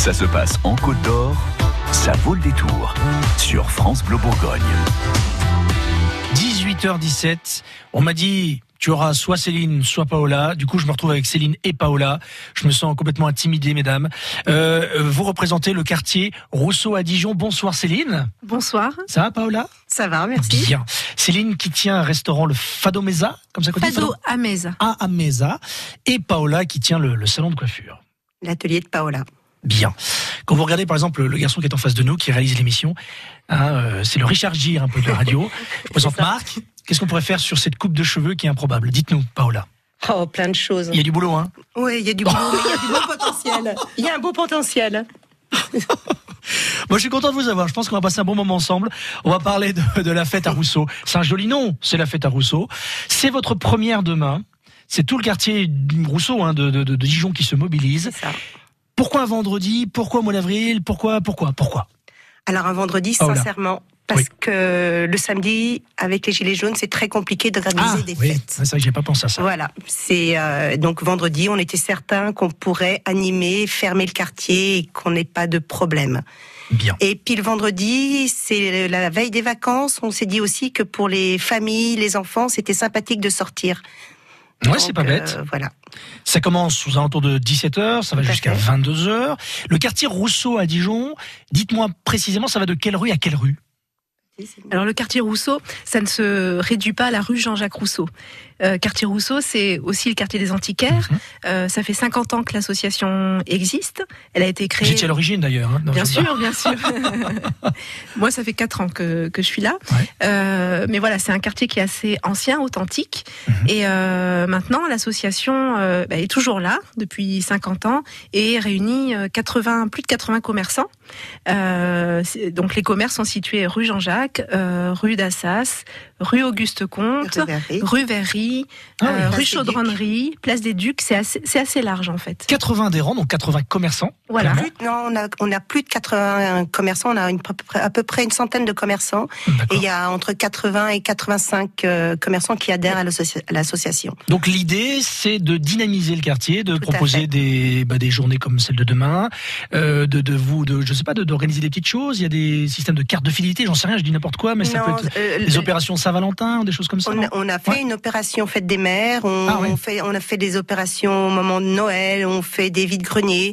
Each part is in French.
Ça se passe en Côte d'Or, ça vaut le détour sur France Bleu Bourgogne. 18h17, on m'a dit tu auras soit Céline, soit Paola. Du coup, je me retrouve avec Céline et Paola. Je me sens complètement intimidé, mesdames. Euh, vous représentez le quartier Rousseau à Dijon. Bonsoir Céline. Bonsoir. Ça va Paola? Ça va, merci. Bien. Céline qui tient un restaurant, le Fado Mesa, comme ça qu'on dit Fado? à Mesa. Ah, à Mesa. Et Paola qui tient le, le salon de coiffure. L'atelier de Paola. Bien. Quand vous regardez par exemple le garçon qui est en face de nous, qui réalise l'émission, hein, euh, c'est le Richard Gire un peu de radio. Je présente Marc. Qu'est-ce qu'on pourrait faire sur cette coupe de cheveux qui est improbable? Dites-nous, Paola. Oh, plein de choses. Il y a du boulot, hein Oui, il y a du boulot, il y a du beau potentiel. Il y a un beau potentiel. Moi, je suis content de vous avoir. Je pense qu'on va passer un bon moment ensemble. On va parler de, de la fête à Rousseau. C'est un joli nom, c'est la fête à Rousseau. C'est votre première demain. C'est tout le quartier Rousseau hein, de, de, de Dijon qui se mobilise. C'est ça. Pourquoi un vendredi? Pourquoi au mois d'avril? Pourquoi Pourquoi Pourquoi? Alors, un vendredi, Paola. sincèrement, parce Oui. que le samedi, avec les Gilets jaunes, c'est très compliqué d'organiser des Ah, oui, fêtes. c'est vrai que j'ai pas pensé à ça. Voilà, c'est euh, donc vendredi, on était certain qu'on pourrait animer, fermer le quartier et qu'on n'ait pas de problème. Bien. Et puis le vendredi, c'est la veille des vacances. On s'est dit aussi que pour les familles, les enfants, c'était sympathique de sortir. Ouais, c'est pas bête. euh, voilà. Ça commence aux alentours de 17h, ça va jusqu'à fait. 22h. Le quartier Rousseau à Dijon, dites-moi précisément, ça va de quelle rue à quelle rue? Alors le quartier Rousseau, ça ne se réduit pas à la rue Jean-Jacques Rousseau. Euh, quartier Rousseau, c'est aussi le quartier des antiquaires. Mhm. Euh, ça fait 50 ans que l'association existe. Elle a été créée. J'étais à l'origine d'ailleurs. hein, Bien sûr, bien sûr. Moi, ça fait quatre ans que, que je suis là. Ouais. Euh, mais voilà, c'est un quartier qui est assez ancien, authentique. Mhm. Et euh, maintenant, l'association euh, bah, est toujours là depuis 50 ans et réunit euh, 80, plus de 80 commerçants. Euh, donc les commerces sont situés rue Jean-Jacques, euh, rue d'Assas, rue Auguste Comte, rue Verry, Ah oui. euh, rue Chaudronnerie, place des Ducs. C'est assez, large en fait. 80 adhérents, donc 80 commerçants. Voilà. Plus- non, on a, on a plus de 80 commerçants, on a une, à peu près- une centaine de commerçants. Et il y a entre 80 et 85 euh, commerçants qui adhèrent à l'associa- à l'association. Donc l'idée, c'est de dynamiser le quartier, de Tout proposer des, bah, des journées comme celle de demain, euh, de, de vous, de, je sais pas, de- d'organiser des petites choses. Il y a des systèmes de cartes de fidélité, j'en sais rien, je dis n'importe quoi, mais ça peut être euh, des opérations Saint-Valentin, des choses comme ça. On a, on a fait Ouais. une opération fête des mères, on, Ah ouais. on fait, on a fait des opérations au moment de Noël, on fait des vides greniers.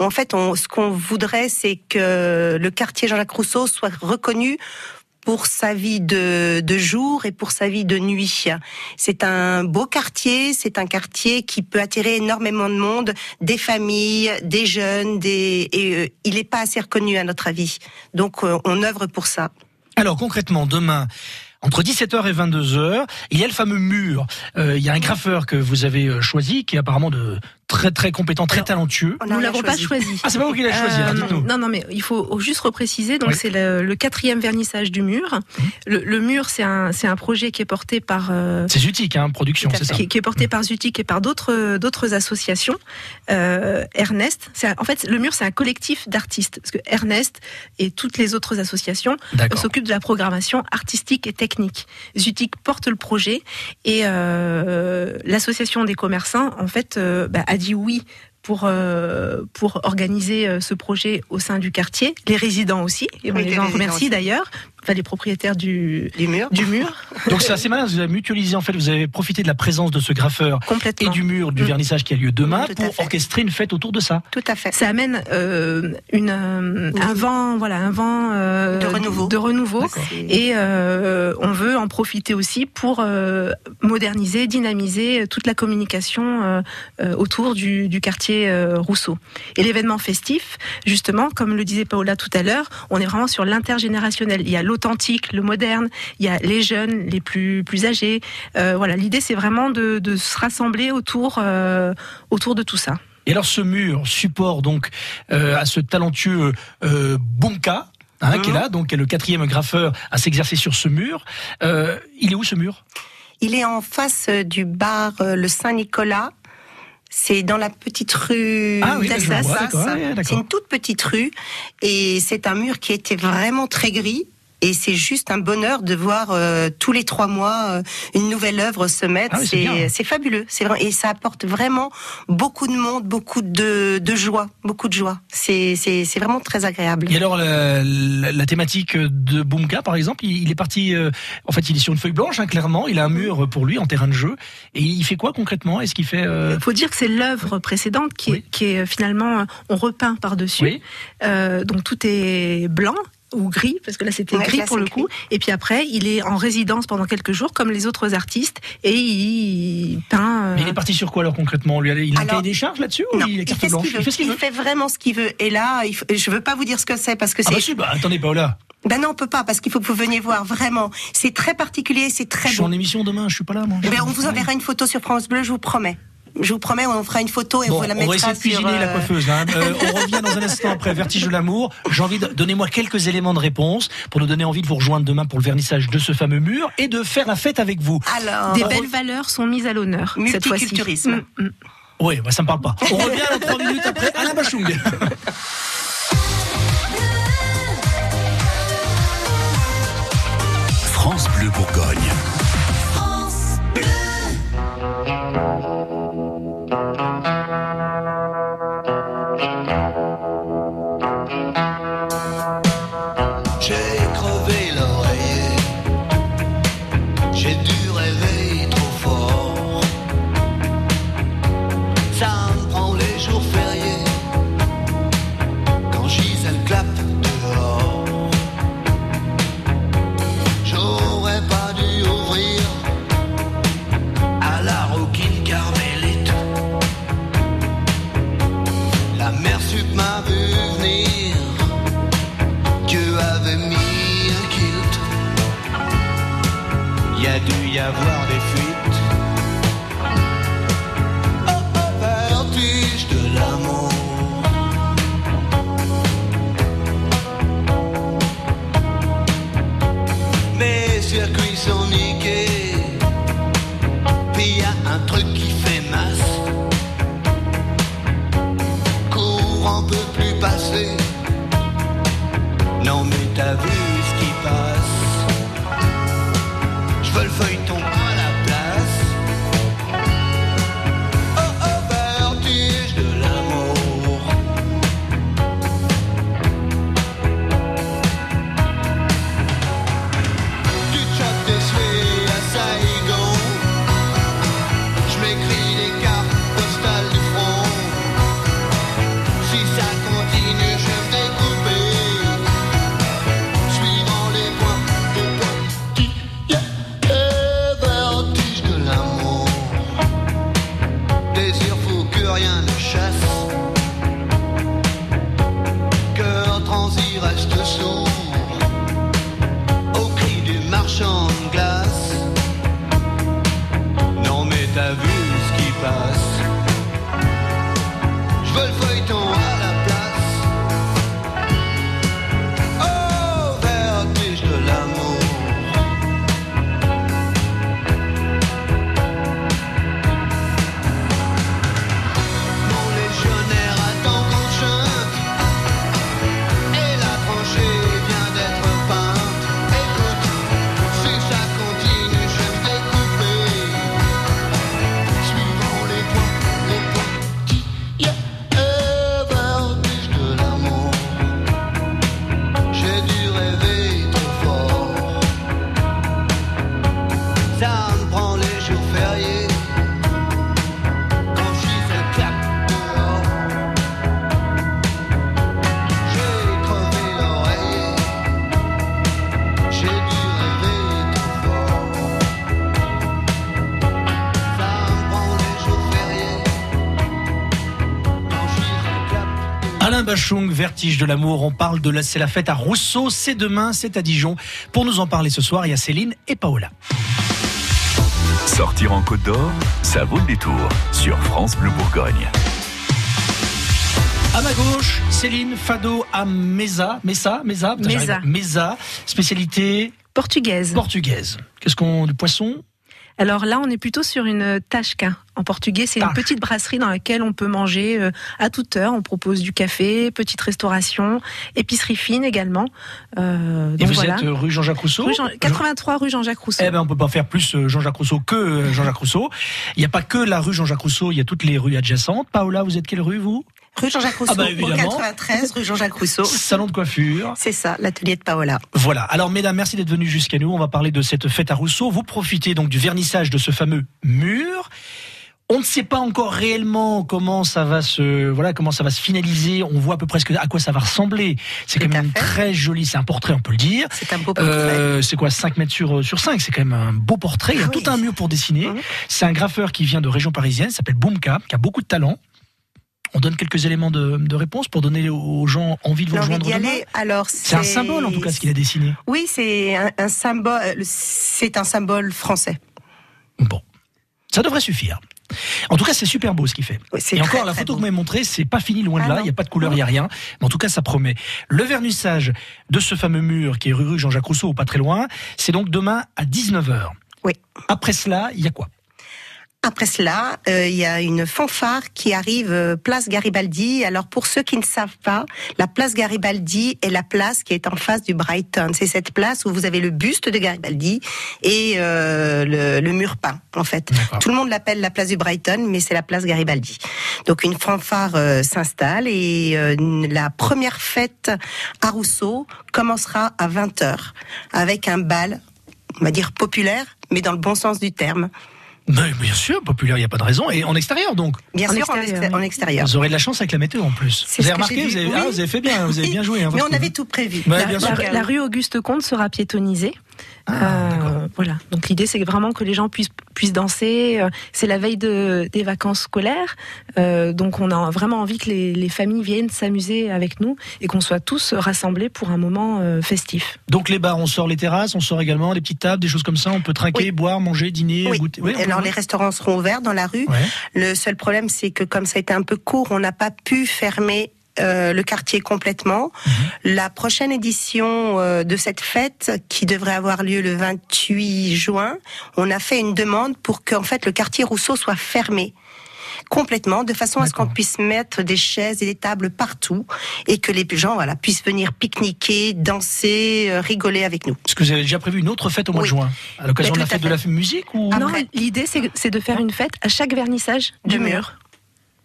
En fait, on, ce qu'on voudrait, c'est que le quartier Jean-Jacques Rousseau soit reconnu pour sa vie de, de jour et pour sa vie de nuit. C'est un beau quartier, c'est un quartier qui peut attirer énormément de monde, des familles, des jeunes, des, et euh, il n'est pas assez reconnu à notre avis. Donc euh, on œuvre pour ça. Alors concrètement, demain, entre 17h et 22h, il y a le fameux mur. Euh, il y a un graffeur que vous avez choisi, qui est apparemment de très très compétent, très Alors, talentueux. Nous l'avons pas choisi. choisi. Ah, c'est pas vous qui l'avez choisi, Euh, alors dites-nous. non, non, mais il faut juste repréciser. Donc, Oui. c'est le, le quatrième vernissage du mur. Mhm. Le, le mur, c'est un, c'est un projet qui est porté par. euh, C'est Zutik, hein, production, c'est ça. qui, qui est porté par Zutik et par d'autres d'autres associations. Euh, Ernest, c'est en fait le mur c'est un collectif d'artistes parce que Ernest et toutes les autres associations euh, s'occupent de la programmation artistique et technique. Zutik porte le projet et euh, l'association des commerçants en fait euh, bah, a dit oui pour euh, pour organiser euh, ce projet au sein du quartier, les résidents aussi. Et on Oui, les en remercie d'ailleurs, enfin les propriétaires du Du mur. du mur Donc c'est assez malin, vous avez mutualisé, en fait, vous avez profité de la présence de ce graffeur et du mur du Mm. vernissage qui a lieu demain pour orchestrer une fête autour de ça. Tout à fait. ça amène euh, une, euh, un vent, voilà, un vent euh, De renouveau. de renouveau. Et euh, on veut en profiter aussi pour euh, moderniser, dynamiser toute la communication autour du, du quartier euh, Rousseau. Et l'événement festif, justement, comme le disait Paola tout à l'heure, on est vraiment sur l'intergénérationnel. Il y a l'authentique, le moderne, il y a les jeunes, les plus plus âgés. Euh, voilà, l'idée c'est vraiment de, de se rassembler autour euh, autour de tout ça. Et alors ce mur support donc euh, à ce talentueux euh, Bonka. Hein, qui est là, donc qui est le quatrième graffeur à s'exercer sur ce mur. Euh, il est où ce mur? Il est en face du bar euh, Le Saint-Nicolas. C'est dans la petite rue Ah oui, d'accord. C'est une toute petite rue et c'est un mur qui était vraiment très gris. Et c'est juste un bonheur de voir euh, tous les trois mois euh, une nouvelle œuvre se mettre. Ah oui, c'est fabuleux. C'est vrai et ça apporte vraiment beaucoup de monde, beaucoup de, de joie, beaucoup de joie. C'est c'est c'est vraiment très agréable. Et alors la, la- la thématique de Boomka par exemple, il, il est parti, euh, en fait il est sur une feuille blanche hein, clairement, il a un mur pour lui en terrain de jeu et il fait quoi concrètement? Est-ce qu'il fait euh, Il faut dire que c'est l'œuvre précédente qui, Oui. est, qui est euh, finalement, euh, on repeint par-dessus. Oui. Euh, donc tout est blanc ou gris, parce que là c'était Ouais, gris là, pour le coup. Et puis après, il est en résidence pendant quelques jours, comme les autres artistes, et il peint. euh, Mais il est parti sur quoi alors concrètement lui Il a un cahier des charges là-dessus ou Non, il est il carte fait ce blanche qu'il veut. Il fait ce qu'il Il veut. fait vraiment ce qu'il veut. Et là, il faut- je veux pas vous dire ce que c'est parce que Ah c'est. bah si, bah attendez Paola, Ben non, on peut pas parce qu'il faut que vous veniez voir vraiment. C'est très particulier, c'est très je suis beau. en émission demain, je suis pas là moi. Eh ben, on vous enverra une photo sur France Bleu, je vous promets. Je vous promets, on fera une photo et Bon, on vous la on mettra va essayer de sur, cuisiner la euh, coiffeuse. hein. Euh, on revient dans un instant après Vertige de l'amour. J'ai envie de donnez-moi quelques éléments de réponse pour nous donner envie de vous rejoindre demain pour le vernissage de ce fameux mur et de faire la fête avec vous. Alors, des belles valeurs sont mises à l'honneur cette fois-ci. Multiculturisme. Mm, mm. Oui, bah, ça me parle pas. On revient dans trois minutes après Alain Bachung. France Bleu Bourgogne. J'ai Je t'as vu Bachung, Vertige de l'amour. On parle de la, c'est la fête à Rousseau. C'est demain, c'est à Dijon. Pour nous en parler ce soir, il y a Céline et Paola. Sortir en Côte d'Or, ça vaut le détour sur France Bleu Bourgogne. À ma gauche, Céline Fado à Mesa, Mesa, Mesa, Mesa. Mesa, spécialité Portugaise. portugaise. Qu'est-ce qu'on du poisson Alors là, on est plutôt sur une tasca. En portugais, c'est une petite brasserie dans laquelle on peut manger euh, à toute heure. On propose du café, petite restauration, épicerie fine également. Euh, Et donc vous voilà. êtes euh, rue Jean-Jacques Rousseau Rue Jean- 83 rue Jean-Jacques Rousseau. Eh ben, on peut pas faire plus Jean-Jacques Rousseau que Jean-Jacques Rousseau. Il n'y a pas que la rue Jean-Jacques Rousseau, il y a toutes les rues adjacentes. Paola, vous êtes quelle rue, vous? Rue Jean-Jacques Rousseau, Ah bah, au évidemment. 93, rue Jean-Jacques Rousseau. Salon de coiffure. C'est ça, l'atelier de Paola. Voilà. Alors, mesdames, merci d'être venus jusqu'à nous. On va parler de cette fête à Rousseau. Vous profitez donc du vernissage de ce fameux mur. On ne sait pas encore réellement comment ça va se, voilà, comment ça va se finaliser. On voit à peu près à quoi ça va ressembler. C'est quand même très joli. C'est un portrait, on peut le dire. C'est un beau portrait. Euh, c'est quoi 5 mètres sur, sur 5 C'est quand même un beau portrait. Il y a Ah oui. tout un mur pour dessiner. Mhm. C'est un graffeur qui vient de région parisienne, s'appelle Boomka, qui a beaucoup de talent. On donne quelques éléments de, de réponse pour donner aux gens envie de vous rejoindre demain. aller. Alors, C'est un symbole en tout cas ce qu'il a dessiné. Oui, c'est un, un symbole. C'est un symbole français. Bon, ça devrait suffire. En tout cas, c'est super beau ce qu'il fait. Oui, Et encore, très, la photo que vous m'avez montrée, c'est pas fini loin de Ah là. Il n'y a pas de couleur, il n'y a rien. Mais en tout cas, ça promet. Le vernissage de ce fameux mur qui est rue Jean-Jacques Rousseau, pas très loin, c'est donc demain à 19h. Oui. Après cela, il y a quoi? Après cela, euh, il y a une fanfare qui arrive euh, place Garibaldi. Alors pour ceux qui ne savent pas, la place Garibaldi est la place qui est en face du Brighton. C'est cette place où vous avez le buste de Garibaldi et euh, le, le mur peint en fait. Tout le monde l'appelle la place du Brighton, mais c'est la place Garibaldi. Donc une fanfare euh, s'installe et euh, la première fête à Rousseau commencera à 20h avec un bal, on va dire populaire, mais dans le bon sens du terme. Mais Bien sûr, populaire, il n'y a pas de raison. Et en extérieur donc Bien En sûr, extérieur, en, exté- oui. en extérieur. Vous aurez de la chance avec la météo en plus. Vous avez remarqué vous vu. avez, ah, vous avez fait bien, vous avez bien joué. hein, Mais on avait tout prévu. La, bien la- sûr. la rue Auguste Comte sera piétonnisée. Ah, Euh, voilà. Donc l'idée c'est vraiment que les gens puissent puissent danser. Euh, C'est la veille de, des vacances scolaires, Euh, donc on a vraiment envie que les, les familles viennent s'amuser avec nous et qu'on soit tous rassemblés pour un moment euh, festif. Donc les bars, on sort les terrasses, on sort également les petites tables, des choses comme ça. On peut trinquer, Oui. boire, manger, dîner, Oui. goûter. Oui, Alors les restaurants seront ouverts dans la rue. Ouais. Le seul problème, c'est que comme ça a été un peu court, on n'a pas pu fermer euh, le quartier complètement. Mhm. La prochaine édition euh, de cette fête, qui devrait avoir lieu le 28 juin, on a fait une demande pour qu'en fait le quartier Rousseau soit fermé complètement, de façon à ce qu'on puisse mettre des chaises et des tables partout et que les gens voilà puissent venir pique-niquer, danser, euh, rigoler avec nous. Est-ce que vous avez déjà prévu une autre fête au mois Oui. de juin À l'occasion de la fête de la musique ou non, l'idée c'est c'est de faire une fête à chaque vernissage du Du mur. mur.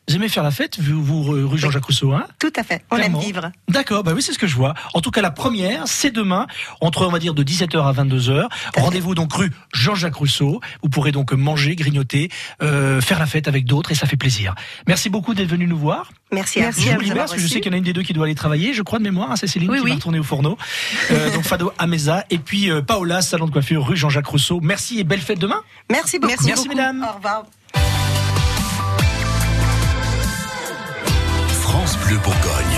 Vous aimez faire la fête, vous, vous rue Jean-Jacques Rousseau, hein Tout à fait. On Clairement. aime vivre. D'accord, bah oui, c'est ce que je vois. En tout cas, la première, c'est demain, entre, on va dire, de 17h à 22h. Rendez-vous donc rue Jean-Jacques Rousseau. Vous pourrez donc manger, grignoter, euh, faire la fête avec d'autres et ça fait plaisir. Merci beaucoup d'être venu nous voir. Merci, à Merci vous. À vous parce que je sais qu'il y en a une des deux qui doit aller travailler. Je crois de mémoire, hein, c'est Céline Oui, qui oui. va retourner au fourneau. Euh, donc Fado Ameza et puis euh, Paola, salon de coiffure rue Jean-Jacques Rousseau. Merci et belle fête demain. Merci beaucoup. Merci, mesdames. Au revoir. Bleu Bourgogne.